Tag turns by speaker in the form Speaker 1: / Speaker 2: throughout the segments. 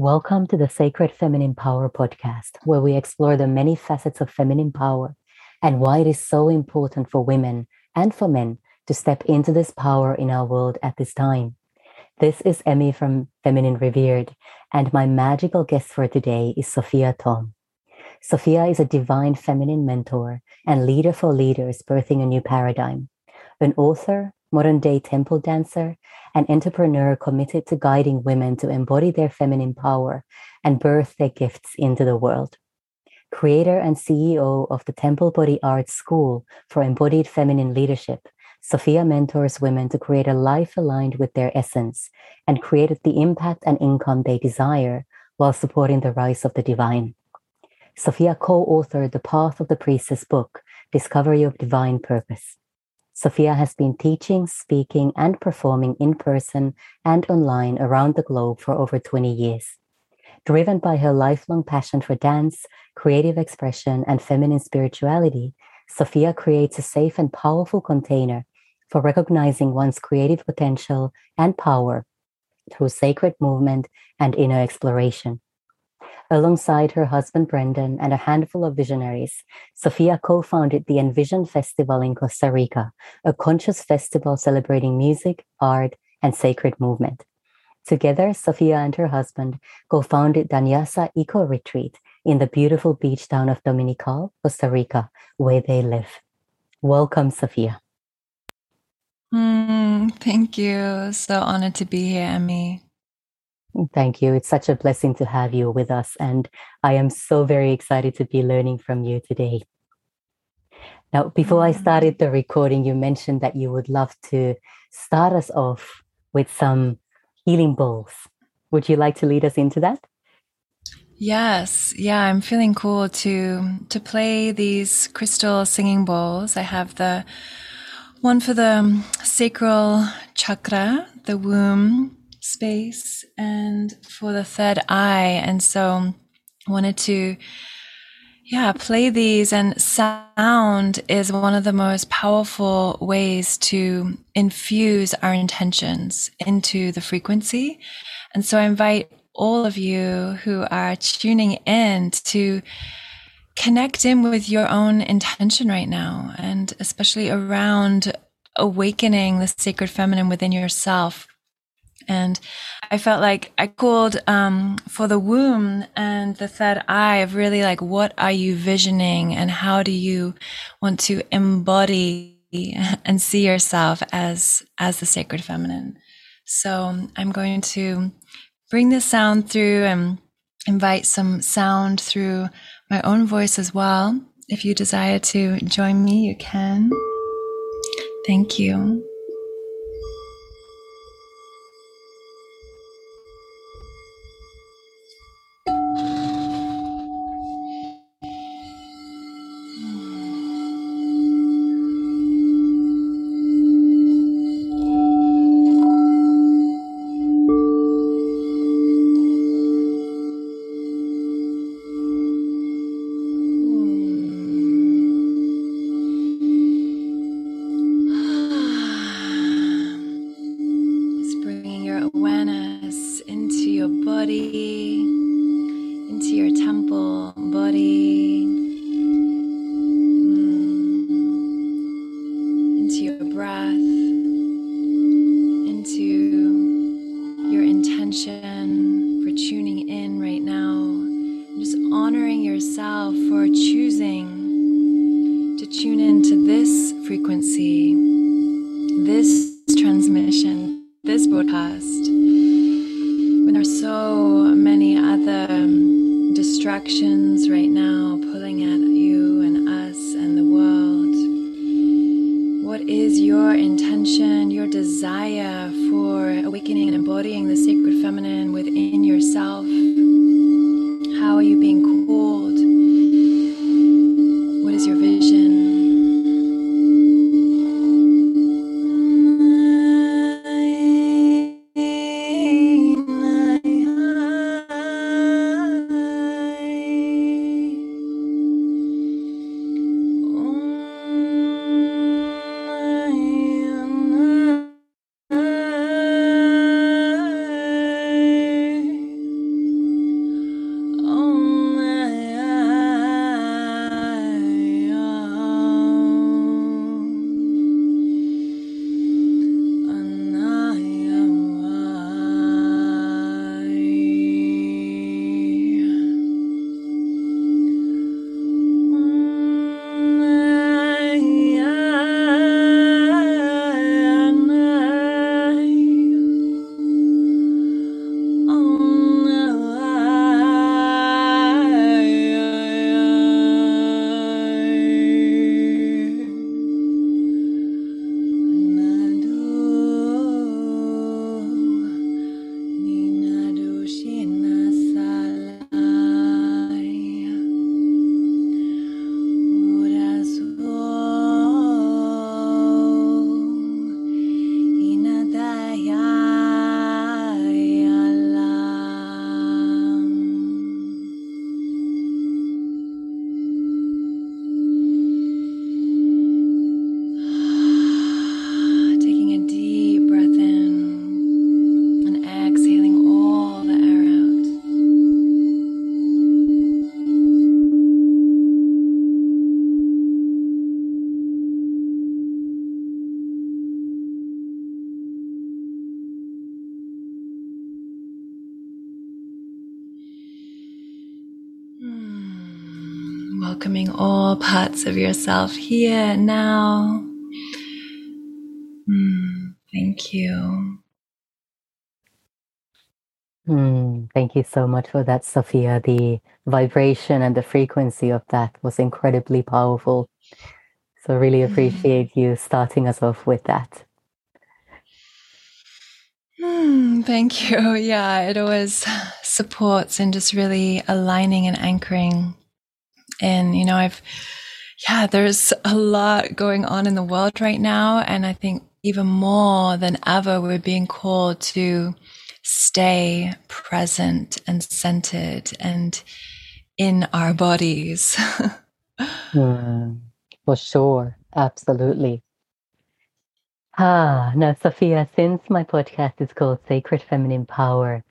Speaker 1: Welcome to the Sacred Feminine Power podcast, where we explore the many facets of feminine power and why it is so important for women and for men to step into this power in our world at this time. This is Emmy from Feminine Revered, and my magical guest for today is Sophia Tom. Sophia is a divine feminine mentor and leader for leaders birthing a new paradigm, an author, modern day temple dancer, an entrepreneur committed to guiding women to embody their feminine power and birth their gifts into the world. Creator and CEO of the Temple Body Art School for Embodied Feminine Leadership, Sophia mentors women to create a life aligned with their essence and create the impact and income they desire while supporting the rise of the divine. Sophia co authored the Path of the Priestess book, Discovery of Divine Purpose. Sophia has been teaching, speaking, and performing in person and online around the globe for over 20 years. Driven by her lifelong passion for dance, creative expression, and feminine spirituality, Sophia creates a safe and powerful container for recognizing one's creative potential and power through sacred movement and inner exploration. Alongside her husband Brendan and a handful of visionaries, Sophia co founded the Envision Festival in Costa Rica, a conscious festival celebrating music, art, and sacred movement. Together, Sophia and her husband co founded Danyasa Eco Retreat in the beautiful beach town of Dominical, Costa Rica, where they live. Welcome, Sophia.
Speaker 2: Mm, thank you. So honored to be here, Emmy.
Speaker 1: Thank you. It's such a blessing to have you with us. And I am so very excited to be learning from you today. Now, before I mm. started the recording, you mentioned that you would love to start us off with some healing bowls. Would you like to lead us into that?
Speaker 2: Yes, yeah, I'm feeling cool to to play these crystal singing bowls. I have the one for the sacral chakra, the womb, space and for the third eye. And so wanted to, yeah, play these and sound is one of the most powerful ways to infuse our intentions into the frequency. And so I invite all of you who are tuning in to connect in with your own intention right now and especially around awakening the sacred feminine within yourself and I felt like I called um, for the womb and the third eye of really like, what are you visioning and how do you want to embody and see yourself as, as the sacred feminine? So I'm going to bring this sound through and invite some sound through my own voice as well. If you desire to join me, you can. Thank you. This of yourself here now. Mm, thank you.
Speaker 1: Mm, thank you so much for that, Sophia. The vibration and the frequency of that was incredibly powerful. So, really mm. appreciate you starting us off with that.
Speaker 2: Mm, thank you. Yeah, it always supports and just really aligning and anchoring. And, you know, I've, yeah, there's a lot going on in the world right now. And I think even more than ever, we're being called to stay present and centered and in our bodies.
Speaker 1: mm, for sure. Absolutely. Ah, now, Sophia, since my podcast is called Sacred Feminine Power,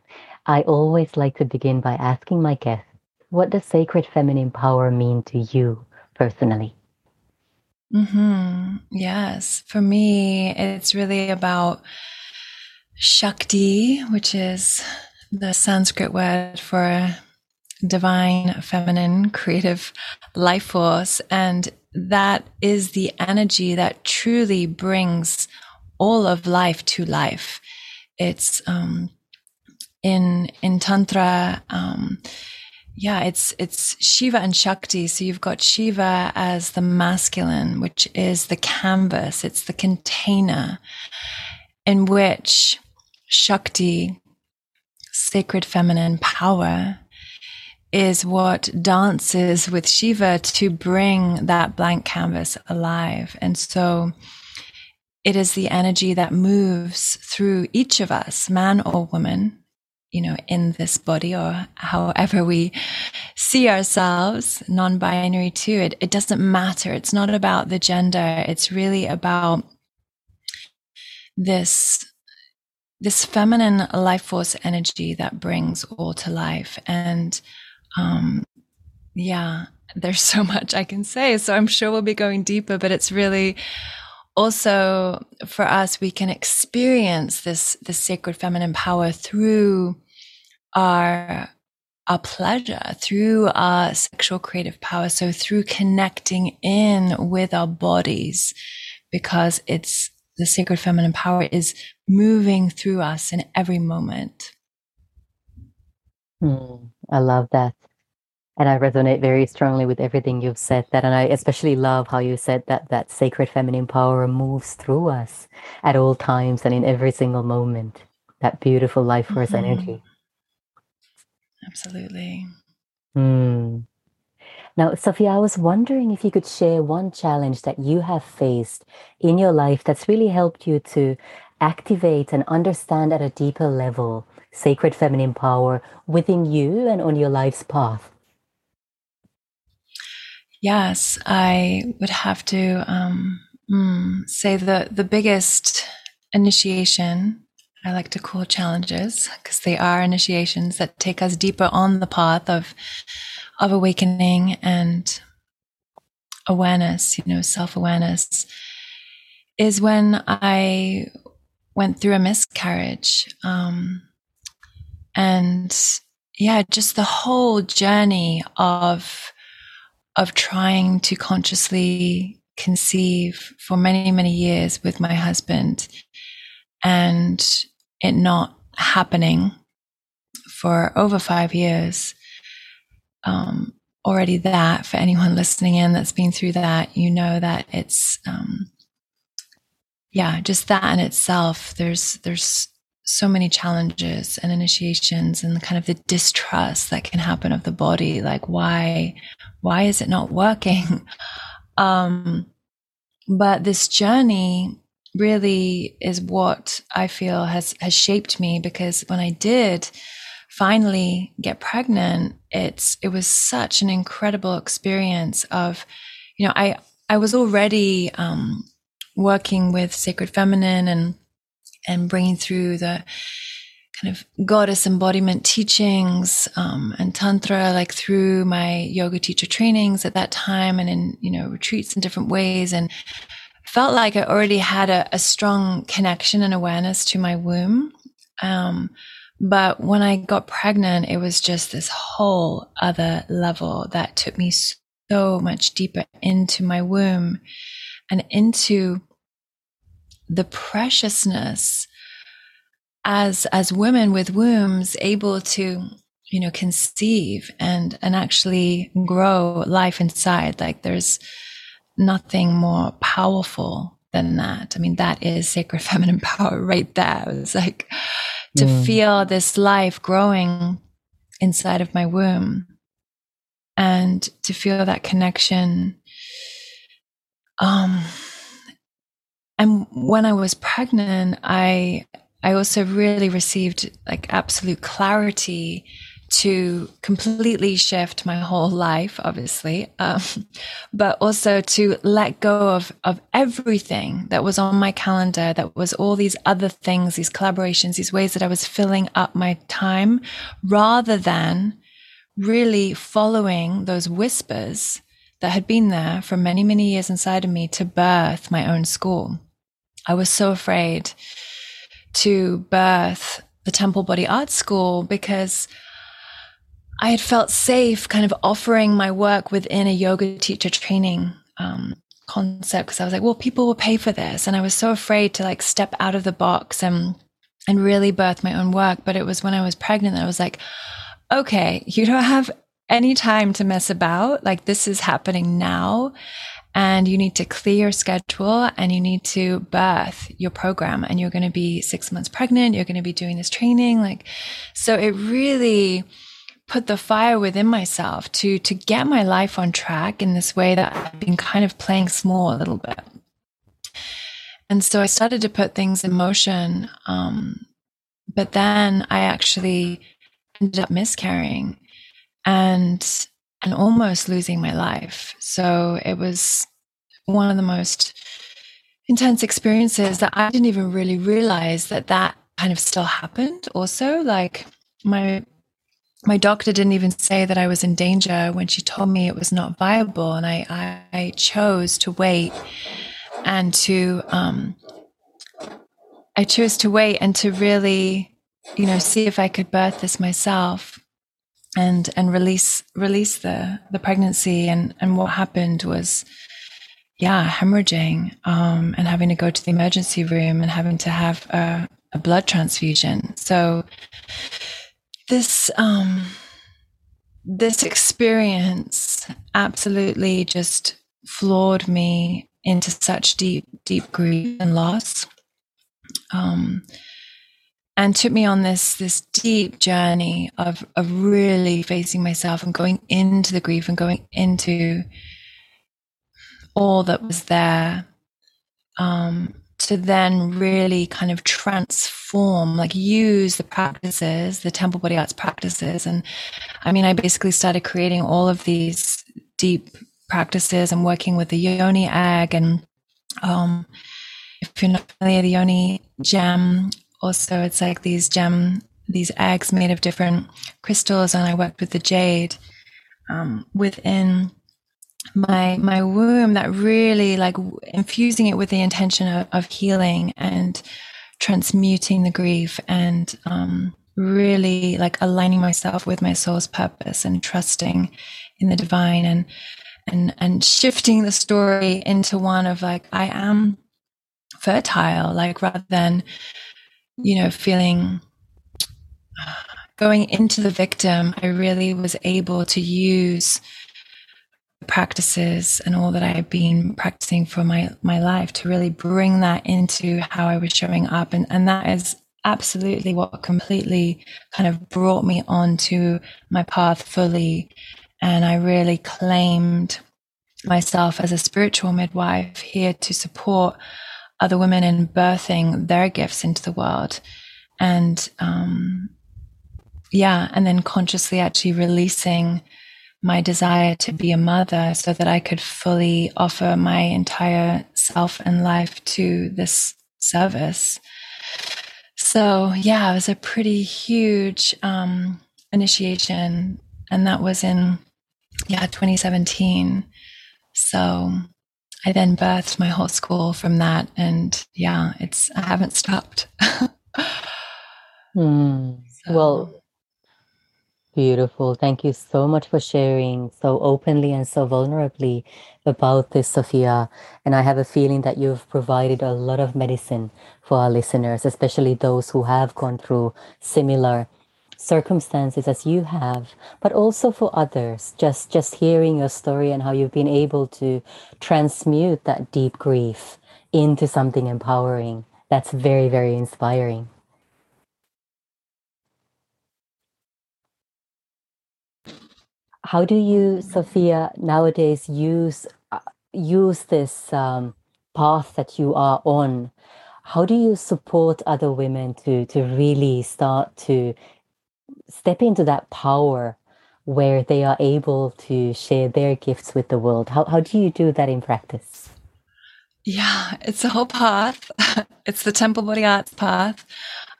Speaker 1: I always like to begin by asking my guests, what does sacred feminine power mean to you personally?
Speaker 2: Mm-hmm. Yes. For me, it's really about Shakti, which is the Sanskrit word for divine, feminine, creative life force. And that is the energy that truly brings all of life to life. It's, um, in, in Tantra, um, yeah, it's, it's Shiva and Shakti. So you've got Shiva as the masculine, which is the canvas. It's the container in which Shakti, sacred feminine power, is what dances with Shiva to bring that blank canvas alive. And so it is the energy that moves through each of us, man or woman, you know, in this body or however we see ourselves, non-binary too. It, it doesn't matter. It's not about the gender. It's really about this this feminine life force energy that brings all to life. And um, yeah, there's so much I can say. So I'm sure we'll be going deeper, but it's really also for us, we can experience this, this sacred feminine power through our our pleasure through our sexual creative power. So through connecting in with our bodies, because it's the sacred feminine power is moving through us in every moment.
Speaker 1: Mm, I love that. And I resonate very strongly with everything you've said that. And I especially love how you said that that sacred feminine power moves through us at all times and in every single moment. That beautiful life force mm-hmm. energy.
Speaker 2: Absolutely.
Speaker 1: Mm. Now, Sophia, I was wondering if you could share one challenge that you have faced in your life that's really helped you to activate and understand at a deeper level sacred feminine power within you and on your life's path.
Speaker 2: Yes, I would have to um, mm, say the the biggest initiation I like to call challenges because they are initiations that take us deeper on the path of of awakening and awareness, you know, self awareness, is when I went through a miscarriage. Um, and yeah, just the whole journey of, of trying to consciously conceive for many, many years with my husband and it not happening for over five years um, already that for anyone listening in that's been through that, you know that it's, um, yeah, just that in itself. There's, there's so many challenges and initiations and kind of the distrust that can happen of the body. Like, why, why is it not working? um, but this journey really is what I feel has, has shaped me because when I did, finally get pregnant, it's it was such an incredible experience of, you know, I I was already um, working with sacred feminine and and bringing through the kind of goddess embodiment teachings um, and tantra like through my yoga teacher trainings at that time and in you know retreats in different ways. And felt like i already had a, a strong connection and awareness to my womb. Um, but when I got pregnant, it was just this whole other level that took me so much deeper into my womb and into the preciousness as as women with wombs able to you know conceive and and actually grow life inside like there's nothing more powerful than that i mean that is sacred feminine power right there it's like to mm. feel this life growing inside of my womb and to feel that connection um and when i was pregnant i i also really received like absolute clarity to completely shift my whole life, obviously, um, but also to let go of, of everything that was on my calendar, that was all these other things, these collaborations, these ways that I was filling up my time rather than really following those whispers that had been there for many, many years inside of me to birth my own school. I was so afraid to birth the Temple Body Art School because I had felt safe kind of offering my work within a yoga teacher training um, concept because I was like, well, people will pay for this. And I was so afraid to like step out of the box and and really birth my own work. But it was when I was pregnant that I was like, okay, you don't have any time to mess about. Like this is happening now. And you need to clear your schedule and you need to birth your program. And you're going to be six months pregnant. You're going to be doing this training. Like, so it really, put the fire within myself to to get my life on track in this way that I've been kind of playing small a little bit. And so I started to put things in motion. Um, but then I actually ended up miscarrying and and almost losing my life. So it was one of the most intense experiences that I didn't even really realize that that kind of still happened also like my my doctor didn't even say that I was in danger when she told me it was not viable. And I, I, chose to wait and to, um, I chose to wait and to really, you know, see if I could birth this myself and, and release, release the, the pregnancy. And, and what happened was, yeah, hemorrhaging, um, and having to go to the emergency room and having to have a, a blood transfusion. So, this um this experience absolutely just floored me into such deep deep grief and loss um and took me on this this deep journey of of really facing myself and going into the grief and going into all that was there um to then really kind of transform, like use the practices, the temple body arts practices. And I mean, I basically started creating all of these deep practices and working with the yoni egg. And um, if you're not familiar, the yoni gem, also it's like these gem, these eggs made of different crystals. And I worked with the jade um, within my my womb that really like infusing it with the intention of, of healing and transmuting the grief and um, really like aligning myself with my soul's purpose and trusting in the divine and and and shifting the story into one of like I am fertile like rather than you know feeling going into the victim I really was able to use practices and all that I had been practicing for my my life to really bring that into how I was showing up. And and that is absolutely what completely kind of brought me onto my path fully. And I really claimed myself as a spiritual midwife here to support other women in birthing their gifts into the world and um yeah and then consciously actually releasing my desire to be a mother so that I could fully offer my entire self and life to this service. So, yeah, it was a pretty huge um, initiation. And that was in, yeah, 2017. So I then birthed my whole school from that. And yeah, it's, I haven't stopped.
Speaker 1: mm. so. Well, Beautiful. Thank you so much for sharing so openly and so vulnerably about this, Sophia. And I have a feeling that you've provided a lot of medicine for our listeners, especially those who have gone through similar circumstances as you have, but also for others. Just just hearing your story and how you've been able to transmute that deep grief into something empowering. That's very, very inspiring. How do you, Sophia, nowadays use uh, use this um, path that you are on? How do you support other women to to really start to step into that power where they are able to share their gifts with the world? How how do you do that in practice?
Speaker 2: Yeah, it's a whole path. it's the Temple Body Arts path,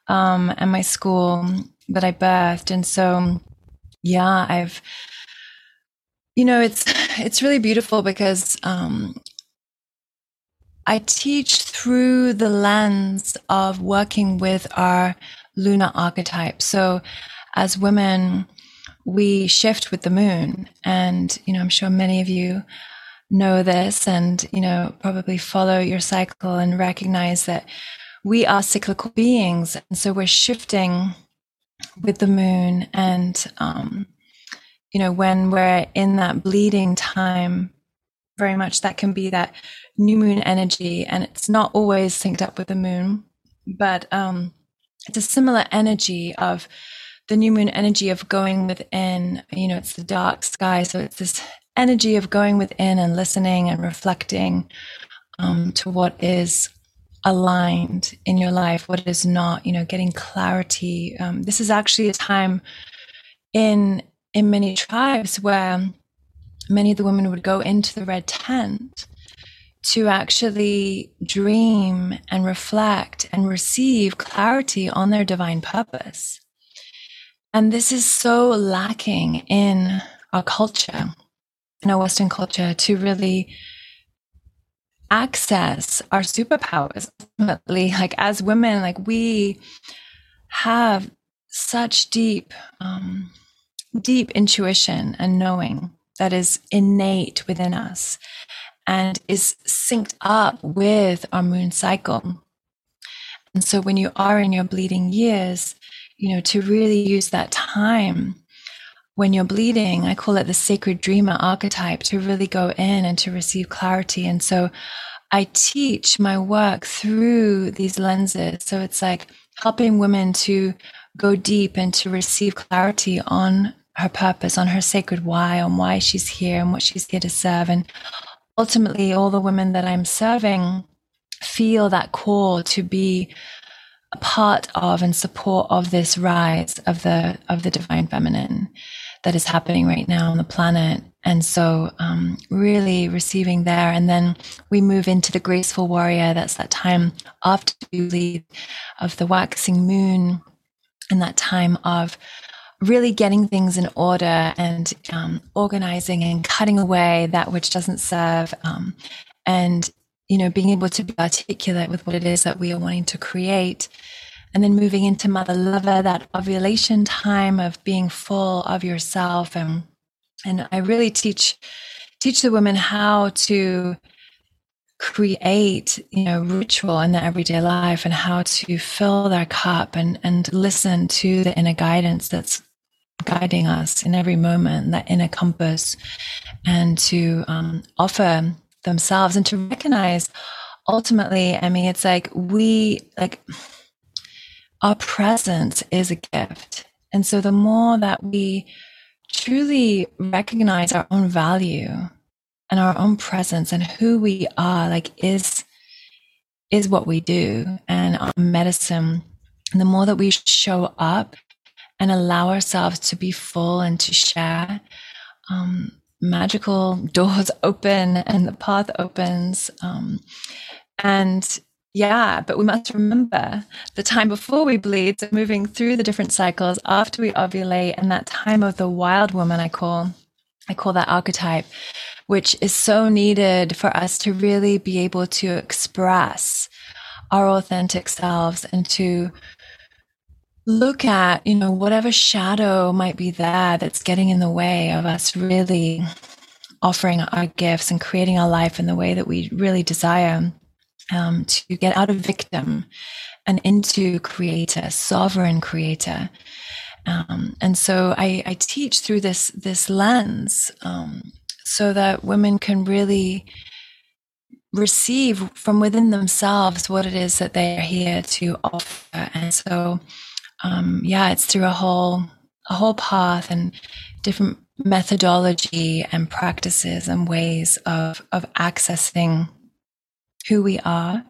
Speaker 2: um, and my school that I birthed, and so yeah, I've you know, it's it's really beautiful because um, I teach through the lens of working with our lunar archetype. So, as women, we shift with the moon, and you know, I'm sure many of you know this, and you know, probably follow your cycle and recognize that we are cyclical beings, and so we're shifting with the moon, and um, you know, when we're in that bleeding time, very much that can be that new moon energy. And it's not always synced up with the moon, but um, it's a similar energy of the new moon energy of going within. You know, it's the dark sky. So it's this energy of going within and listening and reflecting um, to what is aligned in your life, what is not, you know, getting clarity. Um, this is actually a time in in many tribes where many of the women would go into the red tent to actually dream and reflect and receive clarity on their divine purpose. And this is so lacking in our culture, in our Western culture, to really access our superpowers. Ultimately, like as women, like we have such deep um, deep intuition and knowing that is innate within us and is synced up with our moon cycle. And so when you are in your bleeding years, you know, to really use that time when you're bleeding, I call it the sacred dreamer archetype to really go in and to receive clarity. And so I teach my work through these lenses. So it's like helping women to go deep and to receive clarity on her purpose, on her sacred why, on why she's here and what she's here to serve. And ultimately, all the women that I'm serving feel that call to be a part of and support of this rise of the of the divine feminine that is happening right now on the planet. And so, um, really receiving there. And then we move into the graceful warrior. That's that time after the of the waxing moon and that time of really getting things in order and um, organizing and cutting away that which doesn't serve um, and you know being able to be articulate with what it is that we are wanting to create. And then moving into mother lover that ovulation time of being full of yourself. And and i really teach teach the women how to create you know ritual in their everyday life and how to fill their cup and and listen to the inner guidance that's guiding us in every moment, that inner compass, and to um, offer themselves and to recognize ultimately, I mean, it's like we, like, our presence is a gift. And so the more that we truly recognize our own value and our own presence and who we are, like, is is what we do and our medicine. And the more that we show up and allow ourselves to be full and to share. Um, magical doors open and the path opens. Um, and yeah, but we must remember the time before we bleed, so moving through the different cycles after we ovulate, and that time of the wild woman, I call, I call that archetype, which is so needed for us to really be able to express our authentic selves and to look at, you know, whatever shadow might be there that's getting in the way of us really offering our gifts and creating our life in the way that we really desire um, to get out of victim and into creator, sovereign creator. Um, and so I, I, teach through this this lens um, so that women can really receive from within themselves what it is that they are here to offer. And so, um, yeah, it's through a whole a whole path and different methodology and practices and ways of of accessing who we are,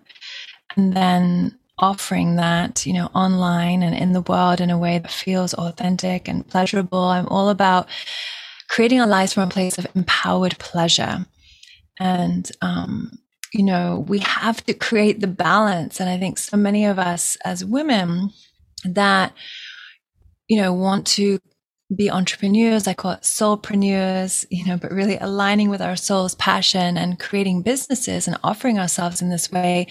Speaker 2: and then offering that, you know, online and in the world in a way that feels authentic and pleasurable. I'm all about creating our lives from a place of empowered pleasure. And um, you know, we have to create the balance. And I think so many of us as women that, you know, want to be entrepreneurs, I call it soulpreneurs, you know, but really aligning with our soul's passion and creating businesses and offering ourselves in this way,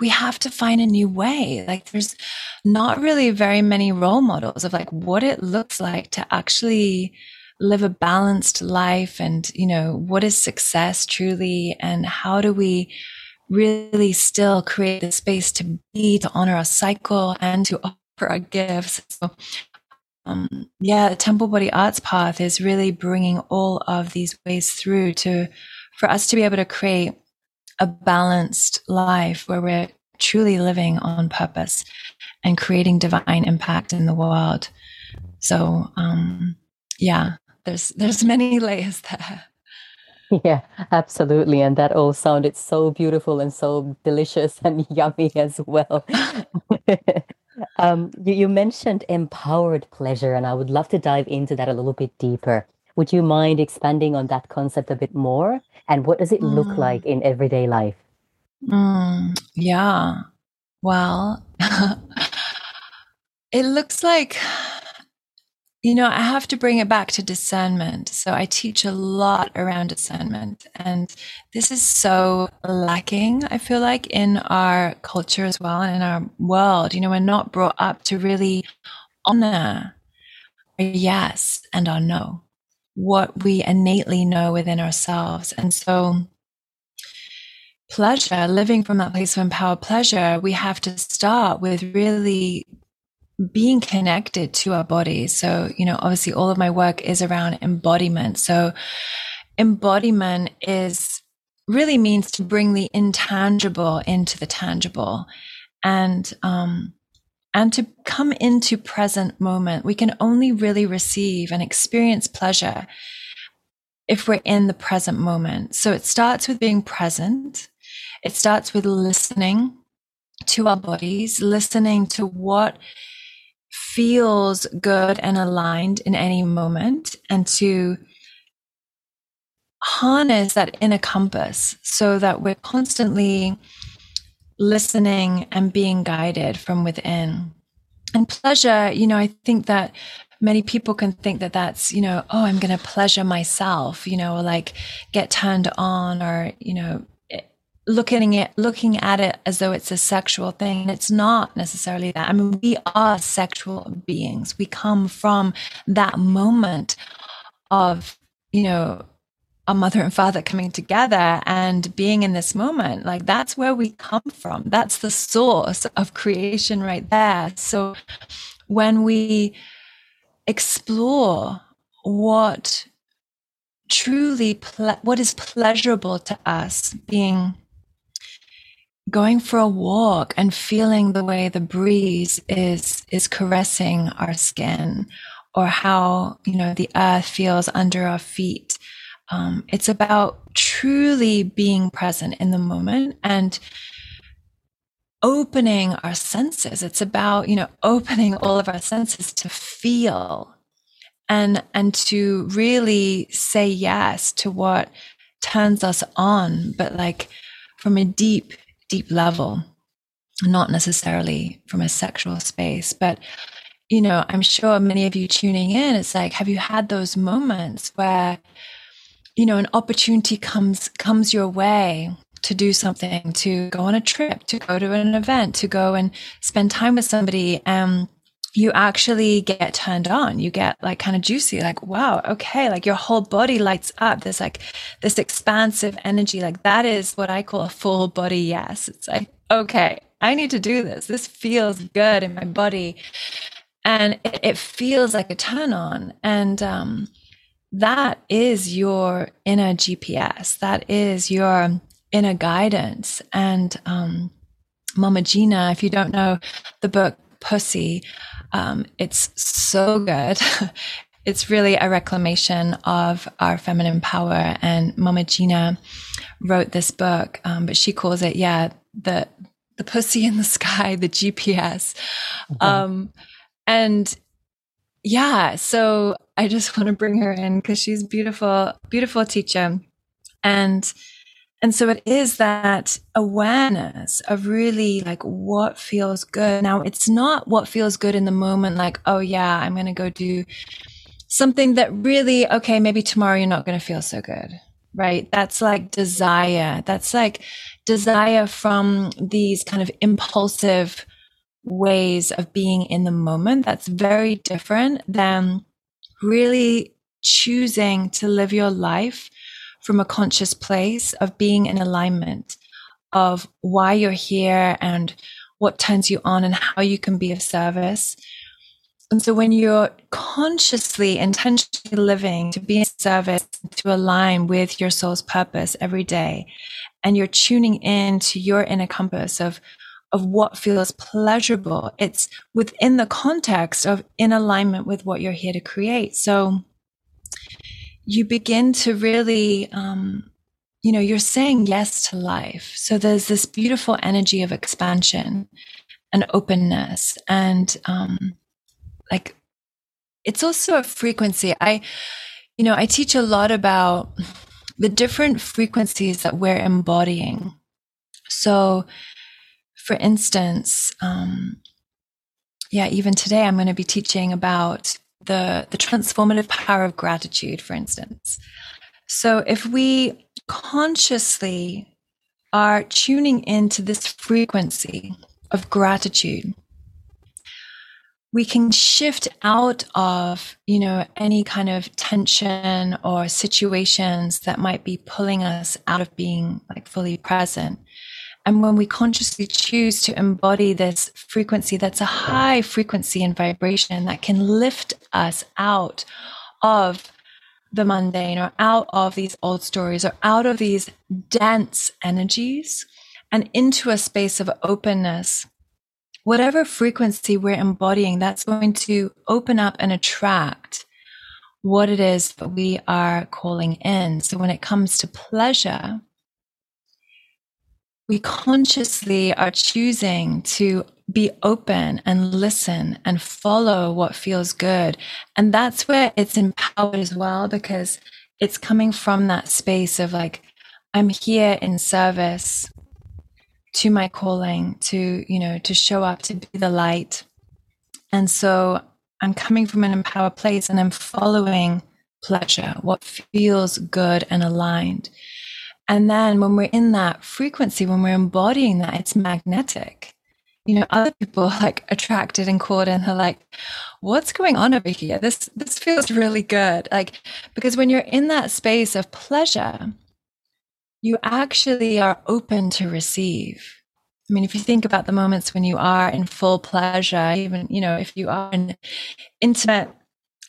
Speaker 2: we have to find a new way. Like there's not really very many role models of like what it looks like to actually live a balanced life and, you know, what is success truly and how do we really still create the space to be, to honor our cycle and to offer our gifts. So, um, yeah, the Temple Body Arts path is really bringing all of these ways through to, for us to be able to create a balanced life where we're truly living on purpose and creating divine impact in the world. So, um, yeah, there's there's many layers there.
Speaker 1: Yeah, absolutely. And that all sounded so beautiful and so delicious and yummy as well. um, you, you, mentioned empowered pleasure, and I would love to dive into that a little bit deeper. Would you mind expanding on that concept a bit more? And what does it look mm. like in everyday life?
Speaker 2: Mm, yeah. Well, it looks like you know, I have to bring it back to discernment. So I teach a lot around discernment. And this is so lacking, I feel like, in our culture as well and in our world. You know, we're not brought up to really honor our yes and our no, what we innately know within ourselves. And so, pleasure, living from that place of empowered pleasure, we have to start with really being connected to our bodies. So, you know, obviously all of my work is around embodiment. So embodiment is really means to bring the intangible into the tangible and, um, and to come into present moment. We can only really receive and experience pleasure if we're in the present moment. So it starts with being present. It starts with listening to our bodies, listening to what feels good and aligned in any moment and to harness that inner compass so that we're constantly listening and being guided from within. And pleasure, you know, I think that many people can think that that's, you know, oh, I'm going to pleasure myself, you know, or like get turned on or, you know, looking at looking at it as though it's a sexual thing. It's not necessarily that. I mean, we are sexual beings. We come from that moment of, you know, a mother and father coming together and being in this moment. Like that's where we come from. That's the source of creation right there. So when we explore what truly ple- what is pleasurable to us being going for a walk and feeling the way the breeze is is caressing our skin or how you know the earth feels under our feet. Um, it's about truly being present in the moment and opening our senses. It's about you know opening all of our senses to feel and and to really say yes to what turns us on but like from a deep deep level, not necessarily from a sexual space, but you know, I'm sure many of you tuning in, it's like, have you had those moments where, you know, an opportunity comes, comes your way to do something, to go on a trip, to go to an event, to go and spend time with somebody. And you actually get turned on. You get like kind of juicy, like, wow, okay, like your whole body lights up. There's like this expansive energy. Like that is what I call a full body yes. It's like, okay, I need to do this. This feels good in my body. And it, it feels like a turn on. And um, that is your inner GPS. That is your inner guidance. And um, Mama Gena, if you don't know the book Pussy, um, it's so good. it's really a reclamation of our feminine power. And Mama Gena wrote this book, um, but she calls it, yeah, the the pussy in the sky, the GPS. Mm-hmm. Um, and yeah, so I just want to bring her in because she's beautiful, beautiful teacher. And and so it is that awareness of really like what feels good. Now, it's not what feels good in the moment, like, oh, yeah, I'm going to go do something that really, okay, maybe tomorrow you're not going to feel so good, right? That's like desire. That's like desire from these kind of impulsive ways of being in the moment. That's very different than really choosing to live your life from a conscious place of being in alignment of why you're here and what turns you on and how you can be of service. And so when you're consciously, intentionally living to be in service, to align with your soul's purpose every day, and you're tuning in to your inner compass of, of what feels pleasurable, it's within the context of in alignment with what you're here to create. So you begin to really, um, you know, you're saying yes to life. So there's this beautiful energy of expansion and openness and, um, like, it's also a frequency. I, you know, I teach a lot about the different frequencies that we're embodying. So, for instance, um, yeah, even today I'm going to be teaching about the, the transformative power of gratitude, for instance. So if we consciously are tuning into this frequency of gratitude, we can shift out of, you know, any kind of tension or situations that might be pulling us out of being like fully present and when we consciously choose to embody this frequency, that's a high frequency and vibration that can lift us out of the mundane or out of these old stories or out of these dense energies and into a space of openness. Whatever frequency we're embodying, that's going to open up and attract what it is that we are calling in. So when it comes to pleasure, we consciously are choosing to be open and listen and follow what feels good. And that's where it's empowered as well, because it's coming from that space of like, I'm here in service to my calling, to, you know, to show up, to be the light. And so I'm coming from an empowered place and I'm following pleasure, what feels good and aligned. And then when we're in that frequency, when we're embodying that, it's magnetic. You know, other people like attracted and caught in, they're like, what's going on over here? This this feels really good. Like, because when you're in that space of pleasure, you actually are open to receive. I mean, if you think about the moments when you are in full pleasure, even, you know, if you are in intimate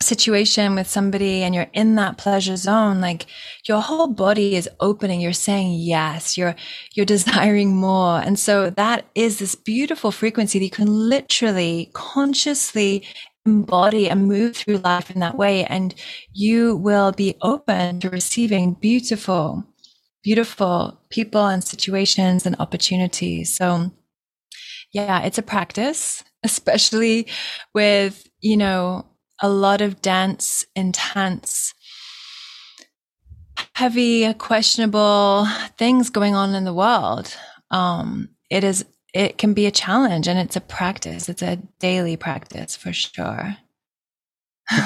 Speaker 2: situation with somebody and you're in that pleasure zone like your whole body is opening. You're saying yes. You're you're desiring more. And so that is this beautiful frequency that you can literally consciously embody and move through life in that way. And you will be open to receiving beautiful beautiful people and situations and opportunities. So yeah it's a practice especially with you know a lot of dense, intense, heavy, questionable things going on in the world. Um, it is, it can be a challenge and it's a practice. It's a daily practice for sure.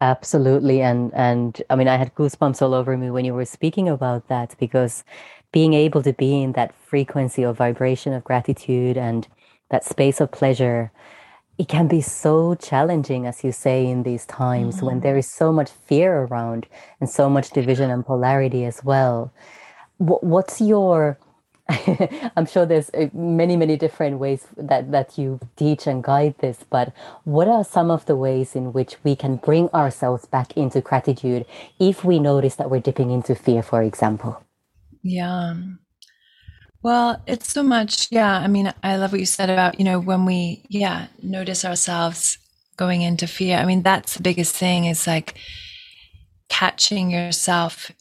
Speaker 1: Absolutely. And, and I mean, I had goosebumps all over me when you were speaking about that because being able to be in that frequency or vibration of gratitude and that space of pleasure it can be so challenging, as you say, in these times mm-hmm. when there is so much fear around and so much division and polarity as well. What's your I'm sure there's uh, many, many different ways that, that you teach and guide this, but what are some of the ways in which we can bring ourselves back into gratitude if we notice that we're dipping into fear, for example?
Speaker 2: Yeah. Well, it's so much. Yeah. I mean, I love what you said about, you know, when we, yeah, notice ourselves going into fear. I mean, that's the biggest thing is like catching yourself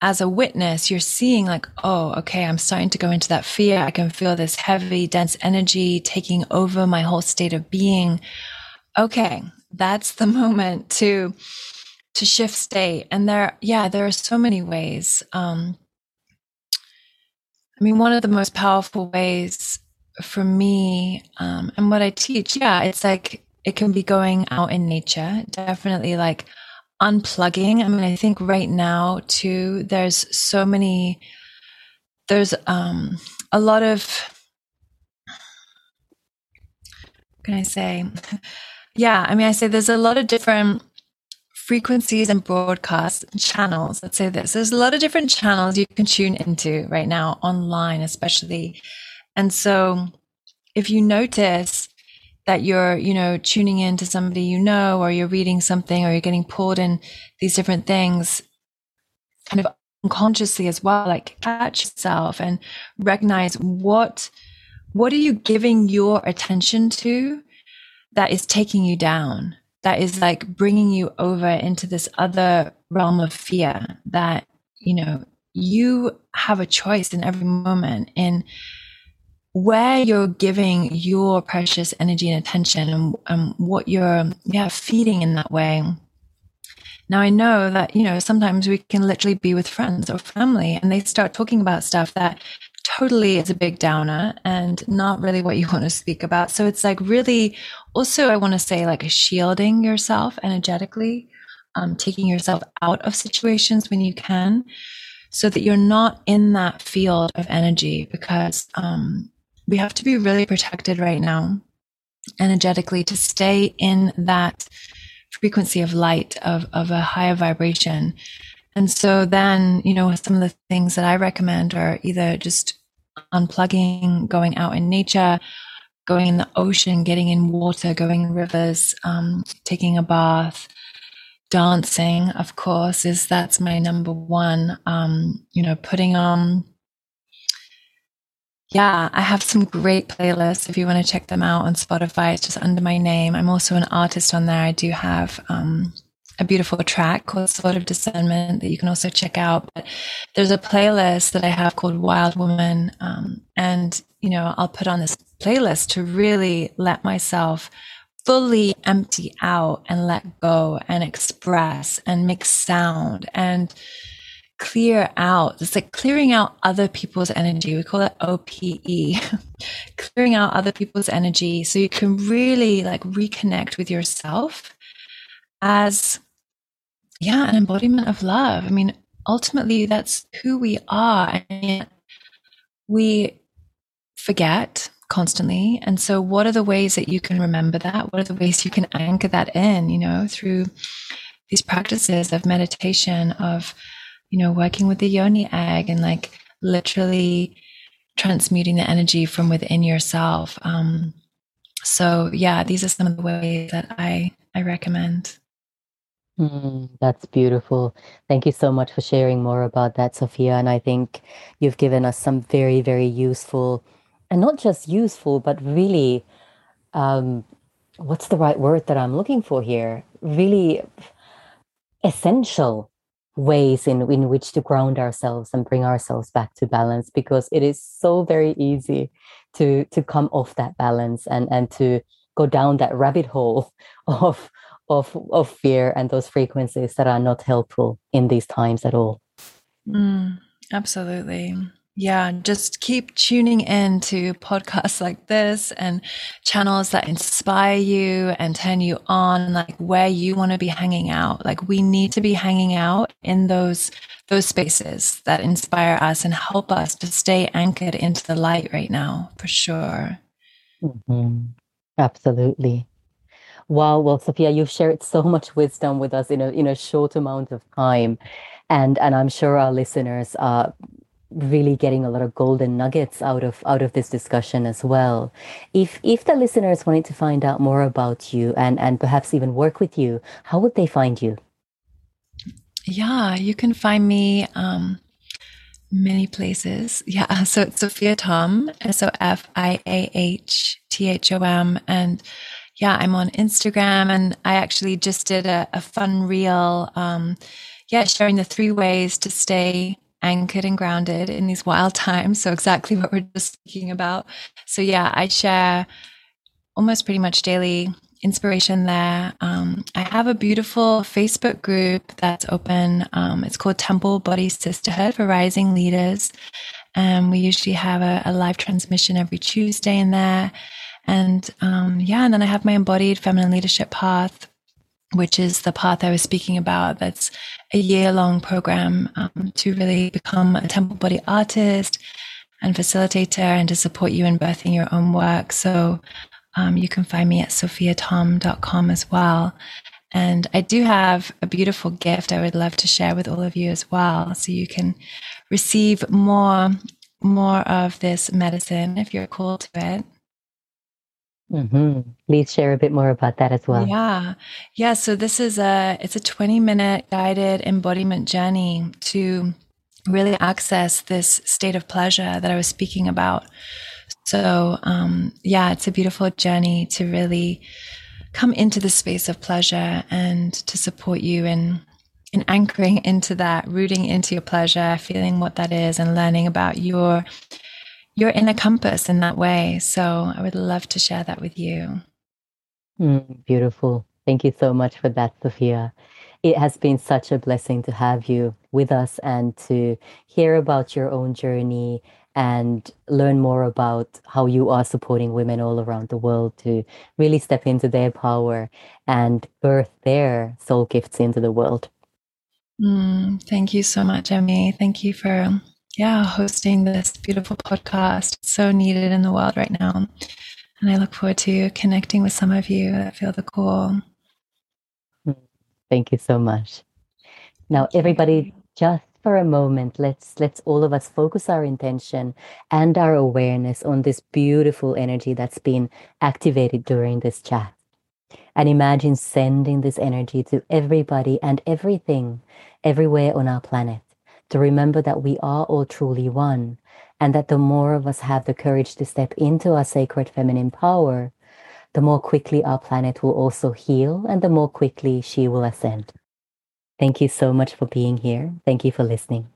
Speaker 2: as a witness, you're seeing like, oh, okay, I'm starting to go into that fear. I can feel this heavy, dense energy taking over my whole state of being. Okay, that's the moment to to shift state. And there, yeah, there are so many ways. Um, I mean, one of the most powerful ways for me, um, and what I teach, yeah, it's like it can be going out in nature, definitely like unplugging. I mean, I think right now too, there's so many, there's um, a lot of, can I say? yeah, I mean, I say there's a lot of different frequencies and broadcast channels. Let's say this. There's a lot of different channels you can tune into right now online, especially. And so if you notice that you're, you know, tuning in to somebody you know, or you're reading something, or you're getting pulled in these different things kind of unconsciously as well, like catch yourself and recognize what, what are you giving your attention to that is taking you down? That is like bringing you over into this other realm of fear that, you know, you have a choice in every moment in where you're giving your precious energy and attention and, and what you're yeah feeding in that way. Now i know that you know sometimes we can literally be with friends or family and they start talking about stuff that totally is a big downer and not really what you want to speak about so it's like really also i want to say like shielding yourself energetically um, taking yourself out of situations when you can so that you're not in that field of energy because um, we have to be really protected right now energetically to stay in that frequency of light of, of a higher vibration. And so then, you know, some of the things that I recommend are either just unplugging, going out in nature, going in the ocean, getting in water, going in rivers, um, taking a bath, dancing, of course, is that's my number one. Um, you know, putting on yeah, I have some great playlists if you want to check them out on Spotify. It's just under my name. I'm also an artist on there. I do have um, a beautiful track called Sword of Discernment that you can also check out. But there's a playlist that I have called Wild Woman. Um, and, you know, I'll put on this playlist to really let myself fully empty out and let go and express and make sound and clear out. It's like clearing out other people's energy. We call it OPE, clearing out other people's energy so you can really like reconnect with yourself as, yeah, an embodiment of love. I mean, ultimately, that's who we are. And we forget constantly. And so, what are the ways that you can remember that? What are the ways you can anchor that in, you know, through these practices of meditation, of you know, working with the yoni egg and like literally transmuting the energy from within yourself. Um, so yeah, these are some of the ways that I I recommend.
Speaker 1: Mm, that's beautiful. Thank you so much for sharing more about that, Sofiah. And I think you've given us some very, very useful, and not just useful, but really, um, what's the right word that I'm looking for here? Really essential ways in, in which to ground ourselves and bring ourselves back to balance because it is so very easy to to come off that balance and and to go down that rabbit hole of of of fear and those frequencies that are not helpful in these times at all
Speaker 2: mm, absolutely yeah, just keep tuning in to podcasts like this and channels that inspire you and turn you on, like where you want to be hanging out. Like we need to be hanging out in those those spaces that inspire us and help us to stay anchored into the light right now, for sure.
Speaker 1: Mm-hmm. Absolutely. Wow. Well, Sofiah, you've shared so much wisdom with us in a in a short amount of time. And and I'm sure our listeners are really getting a lot of golden nuggets out of out of this discussion as well. If if the listeners wanted to find out more about you and and perhaps even work with you, how would they find you?
Speaker 2: Yeah, you can find me um, many places. Yeah, so it's Sofiah Thom, S O F I A H T H O M, and yeah, I'm on Instagram, and I actually just did a, a fun reel. Um, yeah, sharing the three ways to stay anchored and grounded in these wild times. So exactly what we're just speaking about. So yeah, I share almost pretty much daily inspiration there. Um, I have a beautiful Facebook group that's open. Um, it's called Temple Body Sisterhood for Rising Leaders. And we usually have a, a live transmission every Tuesday in there. And um, yeah, and then I have my embodied feminine leadership path which is the path I was speaking about. That's a year long program um, to really become a temple body artist and facilitator and to support you in birthing your own work. So um, you can find me at sofiahthom.com as well. And I do have a beautiful gift I would love to share with all of you as well. So you can receive more, more of this medicine if you're called to it.
Speaker 1: Mm-hmm. Please share a bit more about that as well.
Speaker 2: Yeah. Yeah. So this is a, it's a 20 minute guided embodiment journey to really access this state of pleasure that I was speaking about. So, um, yeah, it's a beautiful journey to really come into the space of pleasure and to support you in, in anchoring into that, rooting into your pleasure, feeling what that is and learning about your your inner compass in that way. So I would love to share that with you.
Speaker 1: Mm, beautiful. Thank you so much for that, Sofiah. It has been such a blessing to have you with us and to hear about your own journey and learn more about how you are supporting women all around the world to really step into their power and birth their soul gifts into the world.
Speaker 2: Mm, thank you so much, Emmy. Thank you for yeah, hosting this beautiful podcast. It's so needed in the world right now. And I look forward to connecting with some of you that feel the call.
Speaker 1: Thank you so much. Now, everybody, just for a moment, let's let's all of us focus our intention and our awareness on this beautiful energy that's been activated during this chat. And imagine sending this energy to everybody and everything everywhere on our planet to remember that we are all truly one, and that the more of us have the courage to step into our sacred feminine power, the more quickly our planet will also heal and the more quickly she will ascend. Thank you so much for being here. Thank you for listening.